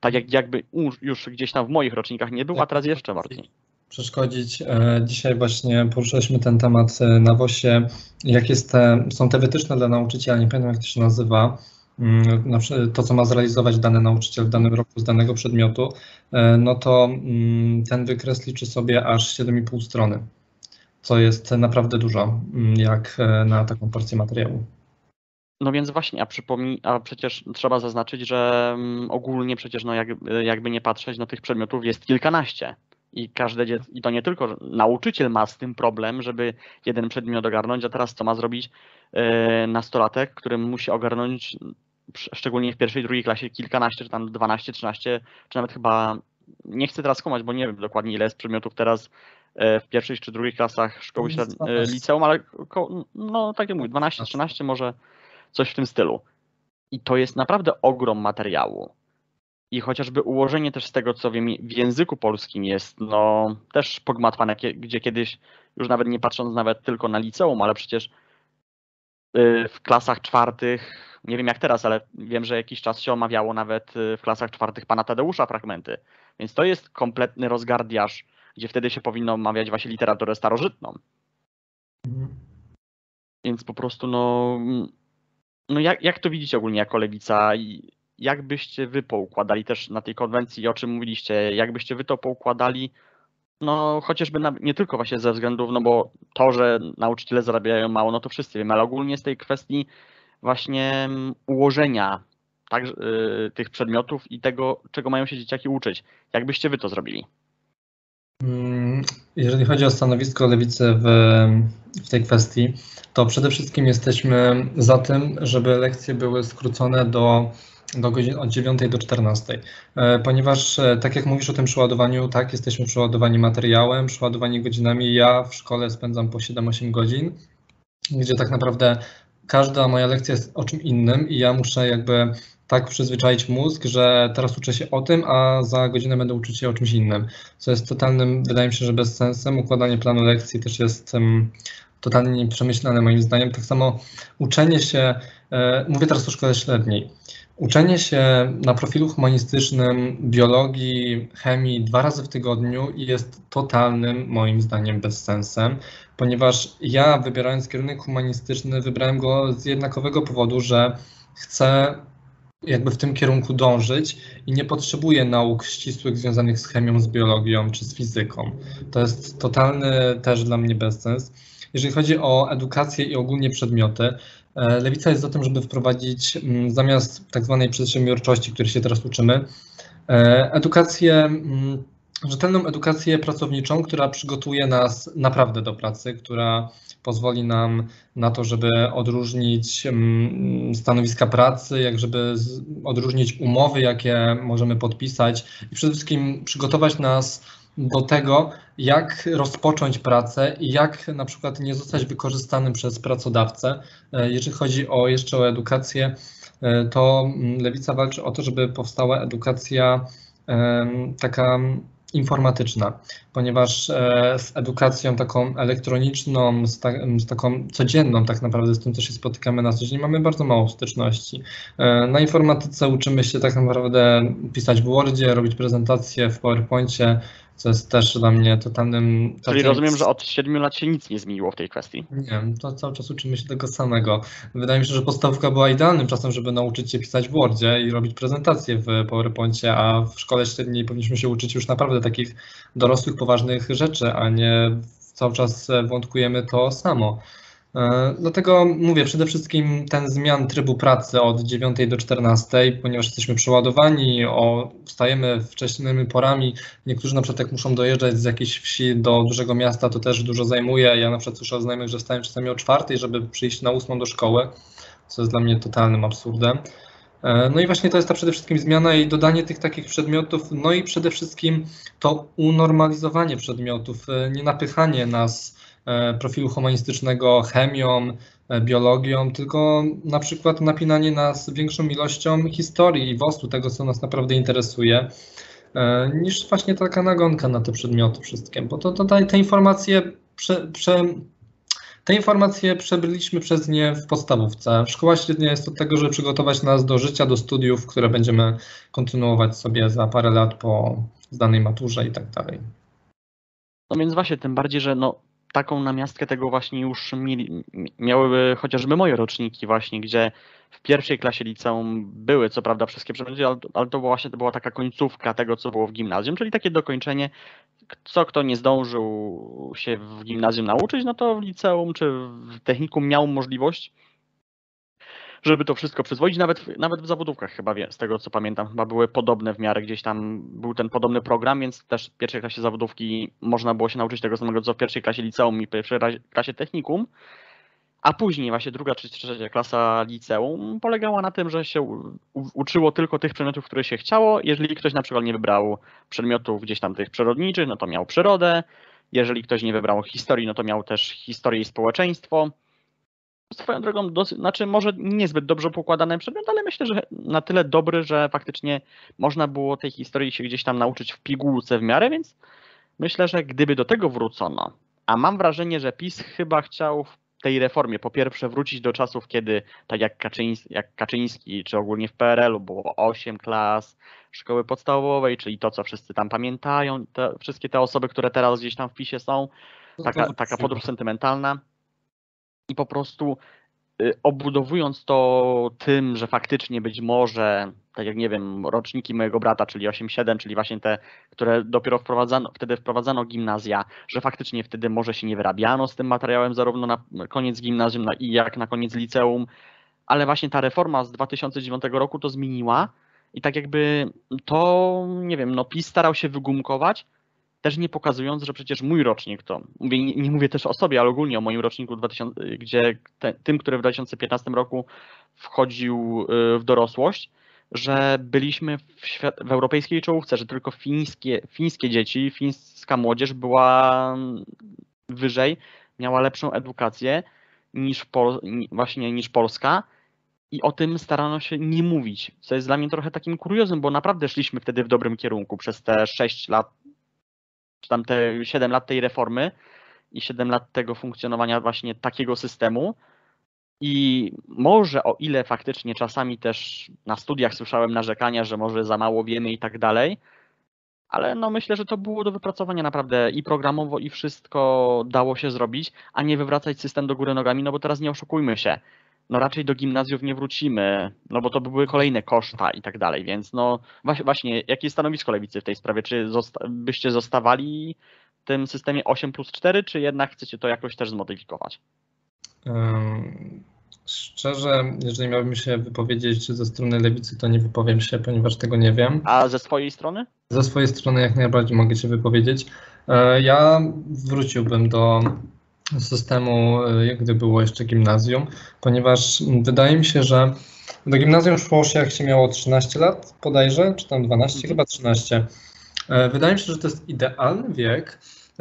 [SPEAKER 1] tak jak jakby już gdzieś tam w moich rocznikach nie był, a teraz jeszcze bardziej
[SPEAKER 2] przeszkodzić. E, dzisiaj właśnie poruszyliśmy ten temat e, na WOSie, jak jest te, są te wytyczne dla nauczyciela, nie pamiętam jak to się nazywa, to, co ma zrealizować dany nauczyciel w danym roku z danego przedmiotu, e, no to mm, ten wykres liczy sobie aż 7,5 strony, co jest naprawdę dużo, mm, jak e, na taką porcję materiału.
[SPEAKER 1] No więc właśnie, a, przypomnij, a przecież trzeba zaznaczyć, że ogólnie przecież no jak, jakby nie patrzeć, no tych przedmiotów jest kilkanaście. I każde dziecko, i to nie tylko nauczyciel ma z tym problem, żeby jeden przedmiot ogarnąć, a teraz co ma zrobić yy, nastolatek, który musi ogarnąć szczególnie w pierwszej, drugiej klasie kilkanaście, czy tam 12, 13, czy nawet chyba, nie chcę teraz komać, bo nie wiem dokładnie ile jest przedmiotów teraz e, w pierwszej czy drugiej klasach szkoły średniej, e, liceum, ale no tak jak mówię, 12, 13 może coś w tym stylu. I to jest naprawdę ogrom materiału. I chociażby ułożenie też z tego, co wiem, w języku polskim jest no, też pogmatwane, gdzie kiedyś, już nawet nie patrząc nawet tylko na liceum, ale przecież y, w klasach czwartych, nie wiem jak teraz, ale wiem, że jakiś czas się omawiało nawet y, w klasach czwartych pana Tadeusza fragmenty. Więc to jest kompletny rozgardiaż, gdzie wtedy się powinno omawiać właśnie literaturę starożytną. Więc po prostu no no jak, jak to widzicie ogólnie jako lewica jak byście wy poukładali też na tej konwencji, o czym mówiliście, jak byście wy to poukładali, no chociażby na, nie tylko właśnie ze względów, no bo to, że nauczyciele zarabiają mało, no to wszyscy wiemy, ale ogólnie z tej kwestii właśnie mm, ułożenia tak, y, tych przedmiotów i tego, czego mają się dzieciaki uczyć. Jak byście wy to zrobili?
[SPEAKER 2] Mm, Jeżeli chodzi o stanowisko lewicy w, w tej kwestii, to przede wszystkim jesteśmy za tym, żeby lekcje były skrócone do, do godzin od 9 do 14, E, ponieważ e, tak jak mówisz o tym przeładowaniu, tak, jesteśmy przeładowani materiałem, przeładowani godzinami. Ja w szkole spędzam po 7-8 godzin, gdzie tak naprawdę każda moja lekcja jest o czym innym i ja muszę jakby tak przyzwyczaić mózg, że teraz uczę się o tym, a za godzinę będę uczyć się o czymś innym, co jest totalnym, wydaje mi się, że bez sensem. Układanie planu lekcji też jest um, totalnie nieprzemyślane moim zdaniem. Tak samo uczenie się, e, mówię teraz o szkole średniej, uczenie się na profilu humanistycznym biologii, chemii dwa razy w tygodniu jest totalnym moim zdaniem bezsensem, ponieważ ja wybierając kierunek humanistyczny wybrałem go z jednakowego powodu, że chcę jakby w tym kierunku dążyć i nie potrzebuję nauk ścisłych związanych z chemią, z biologią czy z fizyką. To jest totalny też dla mnie bezsens. Jeżeli chodzi o edukację i ogólnie przedmioty, Lewica jest za tym, żeby wprowadzić mm, zamiast tak zwanej przedsiębiorczości, której się teraz uczymy, e, edukację, mm, rzetelną edukację pracowniczą, która przygotuje nas naprawdę do pracy, która pozwoli nam na to, żeby odróżnić mm, stanowiska pracy, jak żeby odróżnić umowy, jakie możemy podpisać i przede wszystkim przygotować nas do tego, jak rozpocząć pracę i jak na przykład nie zostać wykorzystanym przez pracodawcę. E, jeżeli chodzi o jeszcze o edukację, e, to mm, Lewica walczy o to, żeby powstała edukacja taka informatyczna, ponieważ e, z edukacją taką elektroniczną, z, ta, z, taką codzienną tak naprawdę, z tym co się spotykamy na co dzień, mamy bardzo mało styczności. E, na informatyce uczymy się tak naprawdę pisać w Wordzie, robić prezentacje w PowerPoincie, co jest też dla mnie totalnym...
[SPEAKER 1] Czyli rozumiem, że od 7 lat się nic nie zmieniło w tej kwestii.
[SPEAKER 2] Nie, to cały czas uczymy się tego samego. Wydaje mi się, że podstawówka była idealnym czasem, żeby nauczyć się pisać w Wordzie i robić prezentacje w PowerPoincie, a w szkole średniej powinniśmy się uczyć już naprawdę takich dorosłych, poważnych rzeczy, a nie cały czas wątkujemy to samo. E, dlatego mówię, przede wszystkim ten zmian trybu pracy od 9 do 14, ponieważ jesteśmy przeładowani, o, wstajemy wcześniejszymi porami. Niektórzy na przykład jak muszą dojeżdżać z jakiejś wsi do dużego miasta, to też dużo zajmuje. Ja na przykład słyszę od znajomych, że wstają czasami o 4, żeby przyjść na 8 do szkoły, co jest dla mnie totalnym absurdem. E, no i właśnie to jest ta przede wszystkim zmiana i dodanie tych takich przedmiotów, no i przede wszystkim to unormalizowanie przedmiotów, e, nie napychanie nas profilu humanistycznego chemią, e, biologią, tylko na przykład napinanie nas większą ilością historii i wostu tego, co nas naprawdę interesuje, e, niż właśnie taka nagonka na te przedmioty wszystkie, bo to, to te informacje prze, prze, te informacje przebyliśmy przez nie w podstawówce. Szkoła średnia jest od tego, żeby przygotować nas do życia, do studiów, które będziemy kontynuować sobie za parę lat po zdanej maturze i tak dalej.
[SPEAKER 1] No więc właśnie, tym bardziej, że no, taką namiastkę tego właśnie już mieli, miały chociażby moje roczniki właśnie, gdzie w pierwszej klasie liceum były co prawda wszystkie przedmioty, ale, ale to właśnie to była taka końcówka tego, co było w gimnazjum, czyli takie dokończenie, co kto nie zdążył się w gimnazjum nauczyć, no to w liceum czy w technikum miał możliwość żeby to wszystko przyzwoić. Nawet, nawet w zawodówkach chyba, z tego co pamiętam, chyba były podobne w miarę, gdzieś tam był ten podobny program, więc też w pierwszej klasie zawodówki można było się nauczyć tego samego, co w pierwszej klasie liceum i pierwszej klasie technikum. A później właśnie druga czy trzecia klasa liceum polegała na tym, że się uczyło tylko tych przedmiotów, które się chciało. Jeżeli ktoś na przykład nie wybrał przedmiotów gdzieś tam tych przyrodniczych, no to miał przyrodę. Jeżeli ktoś nie wybrał historii, no to miał też historię i społeczeństwo swoją drogą, dosyć, znaczy może niezbyt dobrze pokładany przedmiot, ale myślę, że na tyle dobry, że faktycznie można było tej historii się gdzieś tam nauczyć w pigułce w miarę, więc myślę, że gdyby do tego wrócono, a mam wrażenie, że PiS chyba chciał w tej reformie po pierwsze wrócić do czasów, kiedy tak jak Kaczyński, jak Kaczyński czy ogólnie w PRL-u było 8 klas szkoły podstawowej, czyli to, co wszyscy tam pamiętają, te, wszystkie te osoby, które teraz gdzieś tam w PiSie są, taka, taka podróż sentymentalna i po prostu y, obudowując to tym, że faktycznie być może, tak jak nie wiem, roczniki mojego brata, czyli 8-7, czyli właśnie te, które dopiero wprowadzano, wtedy wprowadzano gimnazja, że faktycznie wtedy może się nie wyrabiano z tym materiałem zarówno na koniec gimnazjum na- i jak na koniec liceum, ale właśnie ta reforma z 2009 roku to zmieniła i tak jakby to, nie wiem, no PiS starał się wygumkować, też nie pokazując, że przecież mój rocznik to, mówię, nie, nie mówię też o sobie, ale ogólnie o moim roczniku, 2000, gdzie te, tym, który w 2015 roku wchodził y, w dorosłość, że byliśmy w, świat, w europejskiej czołówce, że tylko fińskie, fińskie dzieci, fińska młodzież była wyżej, miała lepszą edukację niż Pol, ni- właśnie niż Polska i o tym starano się nie mówić, co jest dla mnie trochę takim kuriozem, bo naprawdę szliśmy wtedy w dobrym kierunku przez te 6 lat, czy tam te 7 lat tej reformy i 7 lat tego funkcjonowania właśnie takiego systemu. I może o ile faktycznie czasami też na studiach słyszałem narzekania, że może za mało wiemy i tak dalej, ale no myślę, że to było do wypracowania naprawdę i programowo i wszystko dało się zrobić, a nie wywracać system do góry nogami, no bo teraz nie oszukujmy się. No raczej do gimnazjów nie wrócimy, no bo to by były kolejne koszta i tak dalej, więc no właśnie, jakie jest stanowisko lewicy w tej sprawie? Czy zosta- byście zostawali w tym systemie 8 plus 4, czy jednak chcecie to jakoś też zmodyfikować?
[SPEAKER 2] Ym, Szczerze, jeżeli miałbym się wypowiedzieć ze strony lewicy, to nie wypowiem się, ponieważ tego nie wiem.
[SPEAKER 1] A ze swojej strony?
[SPEAKER 2] Ze swojej strony jak najbardziej mogę się wypowiedzieć. E, Ja wróciłbym do systemu, e, jak gdy było jeszcze gimnazjum, ponieważ wydaje mi się, że do gimnazjum szło się jak się miało 13 lat bodajże, czy tam 12,
[SPEAKER 1] Mhm.
[SPEAKER 2] chyba 13. E, Wydaje mi się, że to jest idealny wiek,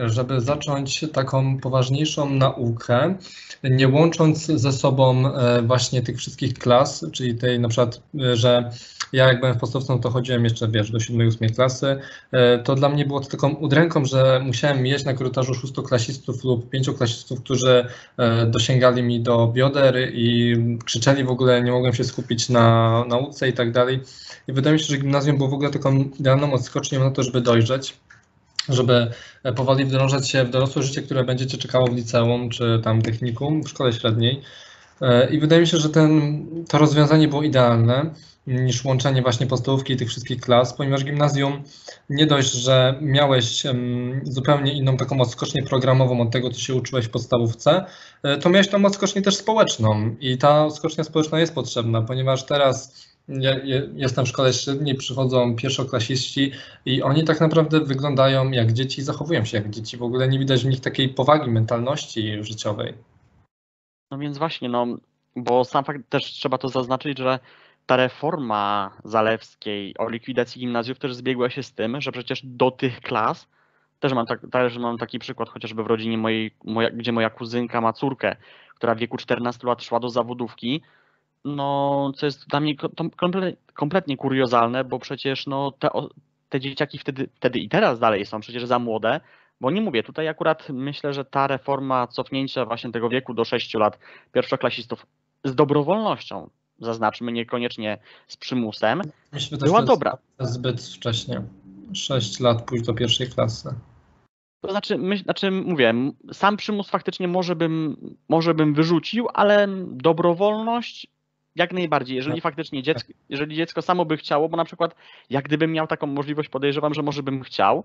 [SPEAKER 2] żeby zacząć taką poważniejszą naukę, nie łącząc ze sobą e, właśnie tych wszystkich klas, czyli tej na przykład, e, że ja jak byłem w podstawce, no to chodziłem jeszcze, wiesz, do 7-8 klasy, e, to dla mnie było to taką udręką, że musiałem mieć na korytarzu szóstoklasistów lub pięcioklasistów, którzy dosięgali mi do bioder i krzyczeli w ogóle, nie mogłem się skupić na nauce i tak dalej. I wydaje mi się, że gimnazjum było w ogóle taką idealną odskocznią na to, żeby dojrzeć, żeby e, powoli wdrążać się w dorosłe życie, które będzie cię czekało w liceum czy tam technikum, w szkole średniej. E, I wydaje mi się, że ten, to rozwiązanie było idealne niż łączenie właśnie podstawówki i tych wszystkich klas, ponieważ gimnazjum nie dość, że miałeś zupełnie inną taką odskocznię programową od tego, co się uczyłeś w podstawówce, e, to miałeś tą odskocznię też społeczną i ta odskocznia społeczna jest potrzebna, ponieważ teraz ja, jestem w szkole średniej, przychodzą pierwszoklasiści i oni tak naprawdę wyglądają jak dzieci, zachowują się jak dzieci. W ogóle nie widać w nich takiej powagi, mentalności życiowej.
[SPEAKER 1] No więc właśnie, no, bo sam fakt też trzeba to zaznaczyć, że ta reforma Zalewskiej o likwidacji gimnazjów też zbiegła się z tym, że przecież do tych klas, też mam, tak, też mam taki przykład chociażby w rodzinie mojej, moja, gdzie moja kuzynka ma córkę, która w wieku 14 lat szła do zawodówki, no co jest dla mnie kompletnie kuriozalne, bo przecież no te, te dzieciaki wtedy, wtedy i teraz dalej są przecież za młode, bo nie mówię, tutaj akurat myślę, że ta reforma cofnięcia właśnie tego wieku do 6 lat pierwszoklasistów z dobrowolnością, zaznaczmy, niekoniecznie z przymusem,
[SPEAKER 2] wydaje,
[SPEAKER 1] była
[SPEAKER 2] to jest
[SPEAKER 1] dobra.
[SPEAKER 2] Zbyt wcześnie. 6 lat pójść do pierwszej klasy.
[SPEAKER 1] To znaczy, myśl, znaczy mówię, sam przymus faktycznie może bym, może bym wyrzucił, ale dobrowolność jak najbardziej. Jeżeli faktycznie dziecko, jeżeli dziecko samo by chciało, bo na przykład jak gdybym miał taką możliwość, podejrzewam, że może bym chciał,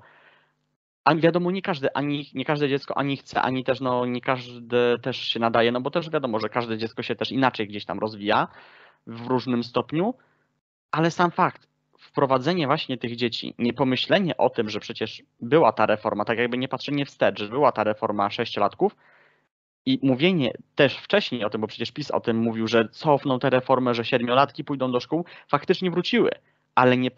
[SPEAKER 1] a wiadomo, nie każde, ani, nie każde dziecko ani chce, ani też no, nie każde też się nadaje, no bo też wiadomo, że każde dziecko się też inaczej gdzieś tam rozwija w różnym stopniu, ale sam fakt, wprowadzenie właśnie tych dzieci, nie pomyślenie o tym, że przecież była ta reforma, tak jakby nie patrzenie wstecz, że była ta reforma sześciolatków i mówienie też wcześniej o tym, bo przecież PiS o tym mówił, że cofną tę reformę, że siedmiolatki pójdą do szkół, faktycznie wróciły, ale nie,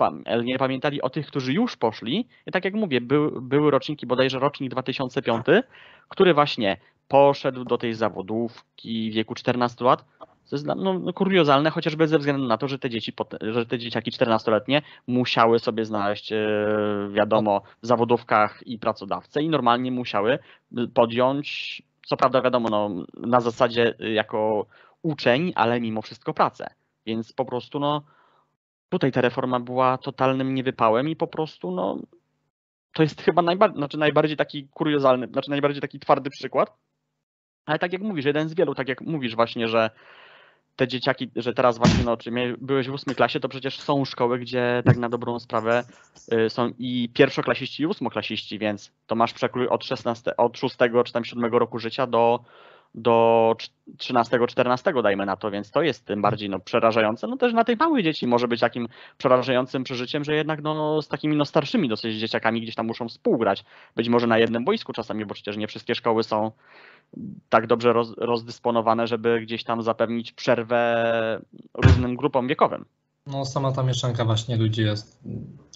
[SPEAKER 1] nie pamiętali o tych, którzy już poszli. I tak jak mówię, był, były roczniki, bodajże rocznik 2005, który właśnie poszedł do tej zawodówki w wieku 14 lat, to jest no, no, kuriozalne, chociażby ze względu na to, że te dzieci, że te dzieciaki 14-letnie musiały sobie znaleźć, e, wiadomo, w zawodówkach i pracodawcę i normalnie musiały podjąć, co prawda wiadomo, no, na zasadzie y, jako uczeń, ale mimo wszystko pracę. Więc po prostu no, tutaj ta reforma była totalnym niewypałem i po prostu no, to jest chyba znaczy najbardziej taki kuriozalny, znaczy najbardziej taki twardy przykład. Ale tak jak mówisz, jeden z wielu, tak jak mówisz właśnie, że te dzieciaki, że teraz właśnie, no, czy byłeś w ósmej klasie, to przecież są szkoły, gdzie tak na dobrą sprawę y, są i pierwszoklasiści, i ósmoklasiści, więc to masz przekrój od 16, od 6 czy tam 7 roku życia do, do 13, 14 dajmy na to, więc to jest tym bardziej no, przerażające. No też na tych małych dzieci może być takim przerażającym przeżyciem, że jednak no, no, z takimi no, starszymi dosyć dzieciakami gdzieś tam muszą współgrać. Być może na jednym boisku czasami, bo przecież nie wszystkie szkoły są tak dobrze roz, rozdysponowane, żeby gdzieś tam zapewnić przerwę różnym grupom wiekowym.
[SPEAKER 2] No sama ta mieszanka właśnie ludzi jest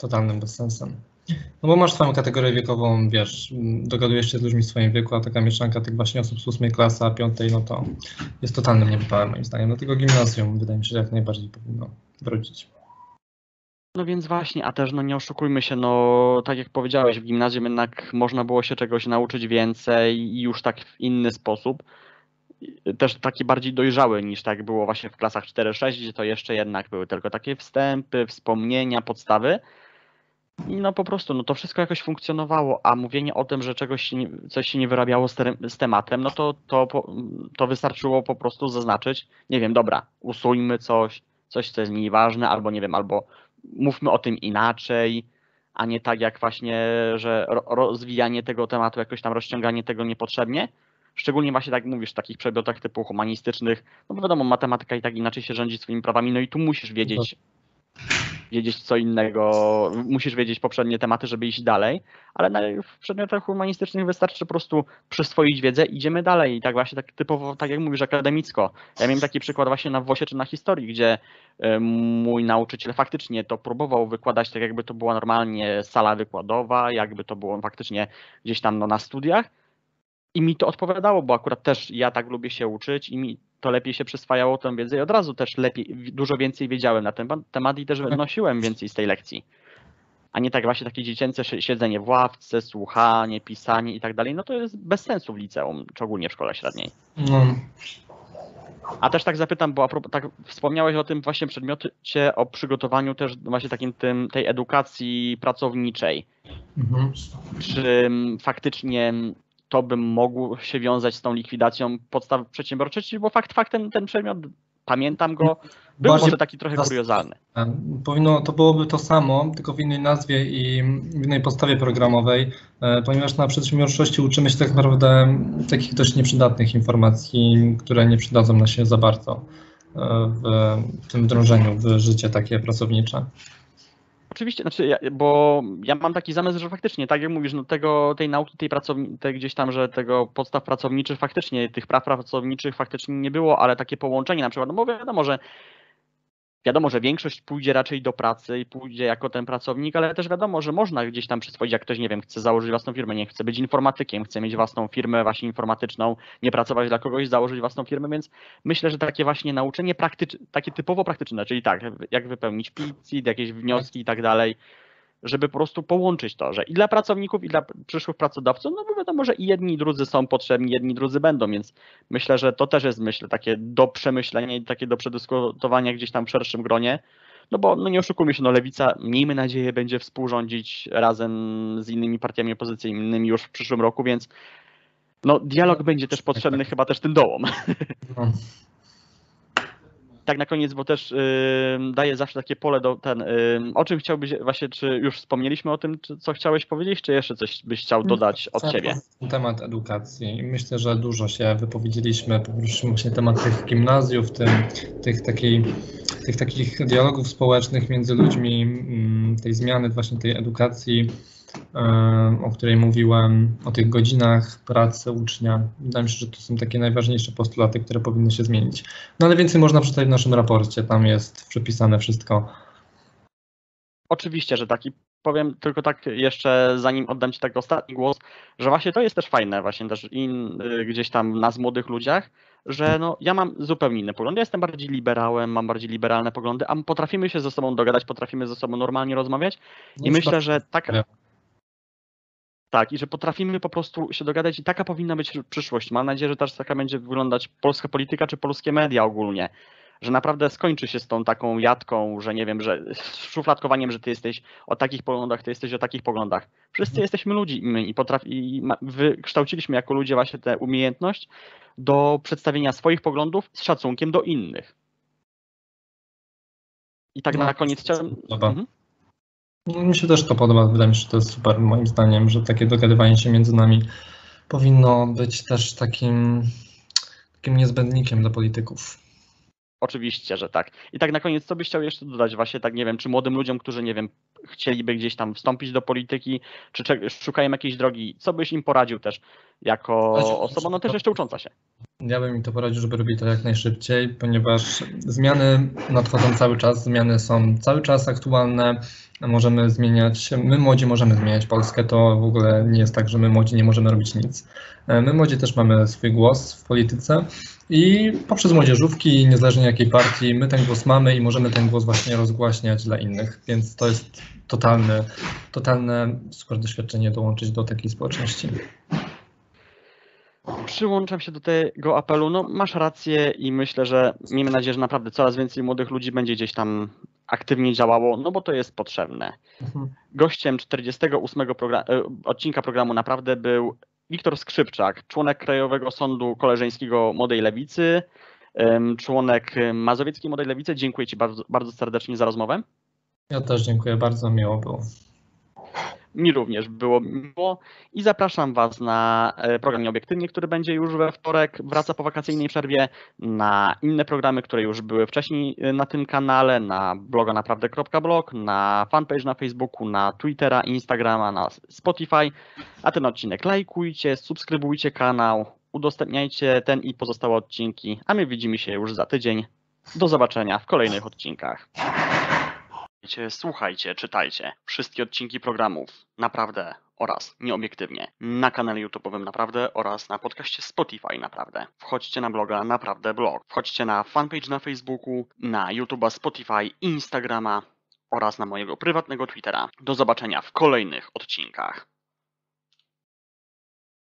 [SPEAKER 2] totalnym bezsensem. No bo masz swoją kategorię wiekową, wiesz, dogadujesz się z ludźmi w swoim wieku, a taka mieszanka tych właśnie osób z ósmej klasy, a piątej, no to jest totalnym niewypałem moim zdaniem. Dlatego gimnazjum wydaje mi się, że jak najbardziej powinno wrócić.
[SPEAKER 1] No więc właśnie, a też no nie oszukujmy się, no tak jak powiedziałeś, w gimnazjum jednak można było się czegoś nauczyć więcej i już tak w inny sposób. Też taki bardziej dojrzały niż tak było właśnie w klasach 4-6, gdzie to jeszcze jednak były tylko takie wstępy, wspomnienia, podstawy. No po prostu, no to wszystko jakoś funkcjonowało, a mówienie o tym, że czegoś się nie, coś się nie wyrabiało z, te, z tematem, no to, to, to wystarczyło po prostu zaznaczyć, nie wiem, dobra, usuńmy coś, coś, co jest mniej ważne, albo nie wiem, albo mówmy o tym inaczej, a nie tak jak właśnie, że ro, rozwijanie tego tematu, jakoś tam rozciąganie tego niepotrzebnie. Szczególnie właśnie tak mówisz, w takich przedmiotach typu humanistycznych, no bo wiadomo, matematyka i tak inaczej się rządzi swoimi prawami, no i tu musisz wiedzieć, wiedzieć co innego, musisz wiedzieć poprzednie tematy, żeby iść dalej, ale na, w przedmiotach humanistycznych wystarczy po prostu przyswoić wiedzę, idziemy dalej i tak właśnie tak typowo, tak jak mówisz, akademicko. Ja miałem taki przykład właśnie na WOSie czy na historii, gdzie e, mój nauczyciel faktycznie to próbował wykładać tak jakby to była normalnie sala wykładowa, jakby to było faktycznie gdzieś tam no, na studiach i mi to odpowiadało, bo akurat też ja tak lubię się uczyć i mi to lepiej się przyswajało tę wiedzę i od razu też lepiej, dużo więcej wiedziałem na ten temat i też wnosiłem więcej z tej lekcji. A nie tak właśnie takie dziecięce si- siedzenie w ławce, słuchanie, pisanie i tak dalej, no to jest bez sensu w liceum, czy ogólnie w szkole średniej.
[SPEAKER 2] No,
[SPEAKER 1] A też tak zapytam, bo propos, tak wspomniałeś o tym właśnie przedmiocie, o przygotowaniu też właśnie takim tym, tej edukacji pracowniczej.
[SPEAKER 2] mhm.
[SPEAKER 1] Czy mm, faktycznie to by mogło się wiązać z tą likwidacją podstaw przedsiębiorczości, bo fakt faktem ten przedmiot, pamiętam go, był
[SPEAKER 2] Bardziej
[SPEAKER 1] może taki trochę kuriozalny.
[SPEAKER 2] Powinno, to byłoby to samo, tylko w innej nazwie i w innej podstawie programowej, e, ponieważ na przedsiębiorczości uczymy się tak naprawdę takich dość nieprzydatnych informacji, które nie przydadzą nam się za bardzo e, w tym wdrożeniu w życie takie pracownicze.
[SPEAKER 1] Oczywiście, znaczy, ja, bo ja mam taki zamysł, że faktycznie, tak jak mówisz, no tego, tej nauki, tej pracowni, tej gdzieś tam, że tego podstaw pracowniczych faktycznie, tych praw pracowniczych faktycznie nie było, ale takie połączenie na przykład, no bo wiadomo, że wiadomo, że większość pójdzie raczej do pracy i pójdzie jako ten pracownik, ale też wiadomo, że można gdzieś tam przyswoić, jak ktoś, nie wiem, chce założyć własną firmę, nie chce być informatykiem, chce mieć własną firmę właśnie informatyczną, nie pracować dla kogoś, założyć własną firmę, więc myślę, że takie właśnie nauczenie praktyczne, takie typowo praktyczne, czyli tak, jak wypełnić PIT, jakieś wnioski i tak dalej, żeby po prostu połączyć to, że i dla pracowników, i dla przyszłych pracodawców, no bo wiadomo, że i jedni i drudzy są potrzebni, jedni i drudzy będą, więc myślę, że to też jest, myślę, takie do przemyślenia i takie do przedyskutowania gdzieś tam w szerszym gronie, no bo no nie oszukujmy się, no lewica, miejmy nadzieję, będzie współrządzić razem z innymi partiami opozycyjnymi już w przyszłym roku, więc no dialog będzie też potrzebny chyba też tym dołom.
[SPEAKER 2] No.
[SPEAKER 1] Tak na koniec, bo też y, daję zawsze takie pole do ten. Y, o czym chciałbyś właśnie, czy już wspomnieliśmy o tym, czy, co chciałeś powiedzieć, czy jeszcze coś byś chciał dodać od
[SPEAKER 2] Cały
[SPEAKER 1] siebie?
[SPEAKER 2] Temat edukacji. Myślę, że dużo się wypowiedzieliśmy. Poruszyliśmy właśnie temat tych gimnazjów, tym, tych, takiej, tych takich dialogów społecznych między ludźmi, mm, tej zmiany właśnie tej edukacji, o której mówiłem, o tych godzinach pracy ucznia. Wydaje mi się, że to są takie najważniejsze postulaty, które powinny się zmienić. No ale więcej można przeczytać w naszym raporcie. Tam jest przepisane wszystko.
[SPEAKER 1] Oczywiście, że tak. I powiem tylko tak jeszcze, zanim oddam Ci tak ostatni głos, że właśnie to jest też fajne, właśnie też in, y, gdzieś tam nas młodych ludziach, że no, ja mam zupełnie inny pogląd. Ja jestem bardziej liberałem, mam bardziej liberalne poglądy, a potrafimy się ze sobą dogadać, potrafimy ze sobą normalnie rozmawiać
[SPEAKER 2] No
[SPEAKER 1] i myślę, że taka. Tak, i że potrafimy po prostu się dogadać i taka powinna być przyszłość. Mam nadzieję, że też taka będzie wyglądać polska polityka czy polskie media ogólnie. Że naprawdę skończy się z tą taką jadką, że nie wiem, że z szufladkowaniem, że ty jesteś o takich poglądach, ty jesteś o takich poglądach. Wszyscy
[SPEAKER 2] Mhm.
[SPEAKER 1] jesteśmy ludźmi i, potrafi, i wykształciliśmy jako ludzie właśnie tę umiejętność do przedstawienia swoich poglądów z szacunkiem do innych. I tak
[SPEAKER 2] No,
[SPEAKER 1] na koniec chciałem. Mhm.
[SPEAKER 2] No, mi się też to podoba. Wydaje mi się, że to jest super, moim zdaniem, że takie dogadywanie się między nami powinno być też takim, takim niezbędnikiem dla polityków.
[SPEAKER 1] Oczywiście, że tak. I tak na koniec, co byś chciał jeszcze dodać właśnie, tak nie wiem, czy młodym ludziom, którzy nie wiem, chcieliby gdzieś tam wstąpić do polityki, czy szukają jakiejś drogi, co byś im poradził też jako
[SPEAKER 2] Znaczy,
[SPEAKER 1] osoba, no też jeszcze ucząca się.
[SPEAKER 2] Ja bym im to poradził, żeby robili to jak najszybciej, ponieważ zmiany nadchodzą cały czas, zmiany są cały czas aktualne, możemy zmieniać, my młodzi możemy zmieniać Polskę, to w ogóle nie jest tak, że my młodzi nie możemy robić nic. My młodzi też mamy swój głos w polityce i poprzez młodzieżówki, niezależnie jakiej partii, my ten głos mamy i możemy ten głos właśnie rozgłaśniać dla innych, więc to jest totalne, totalne super doświadczenie dołączyć do takiej społeczności.
[SPEAKER 1] Przyłączam się do tego apelu. No, masz rację i myślę, że miejmy nadzieję, że naprawdę coraz więcej młodych ludzi będzie gdzieś tam aktywnie działało, no bo to jest potrzebne.
[SPEAKER 2] Mhm.
[SPEAKER 1] Gościem 48 progra- e, odcinka programu naprawdę był Wiktor Skrzypczak, członek Krajowego Sądu Koleżeńskiego Młodej Lewicy, członek Mazowieckiej Młodej Lewicy. Dziękuję Ci bardzo, bardzo serdecznie za rozmowę.
[SPEAKER 2] Ja też dziękuję, bardzo miło było.
[SPEAKER 1] Mi również było miło i zapraszam Was na e, program Nieobiektywnie, który będzie już we wtorek, wraca po wakacyjnej przerwie, na inne programy, które już były wcześniej e, na tym kanale, na bloga naprawdę.blog, na fanpage na Facebooku, na Twittera, Instagrama, na Spotify, a ten odcinek lajkujcie, subskrybujcie kanał, udostępniajcie ten i pozostałe odcinki, a my widzimy się już za tydzień. Do zobaczenia w kolejnych odcinkach. Słuchajcie, czytajcie wszystkie odcinki programów Naprawdę oraz Nieobiektywnie na kanale YouTube'owym Naprawdę oraz na podcaście Spotify Naprawdę. Wchodźcie na bloga Naprawdę Blog. Wchodźcie na fanpage na Facebooku, na YouTube'a, Spotify, Instagrama oraz na mojego prywatnego Twittera. Do zobaczenia w kolejnych odcinkach.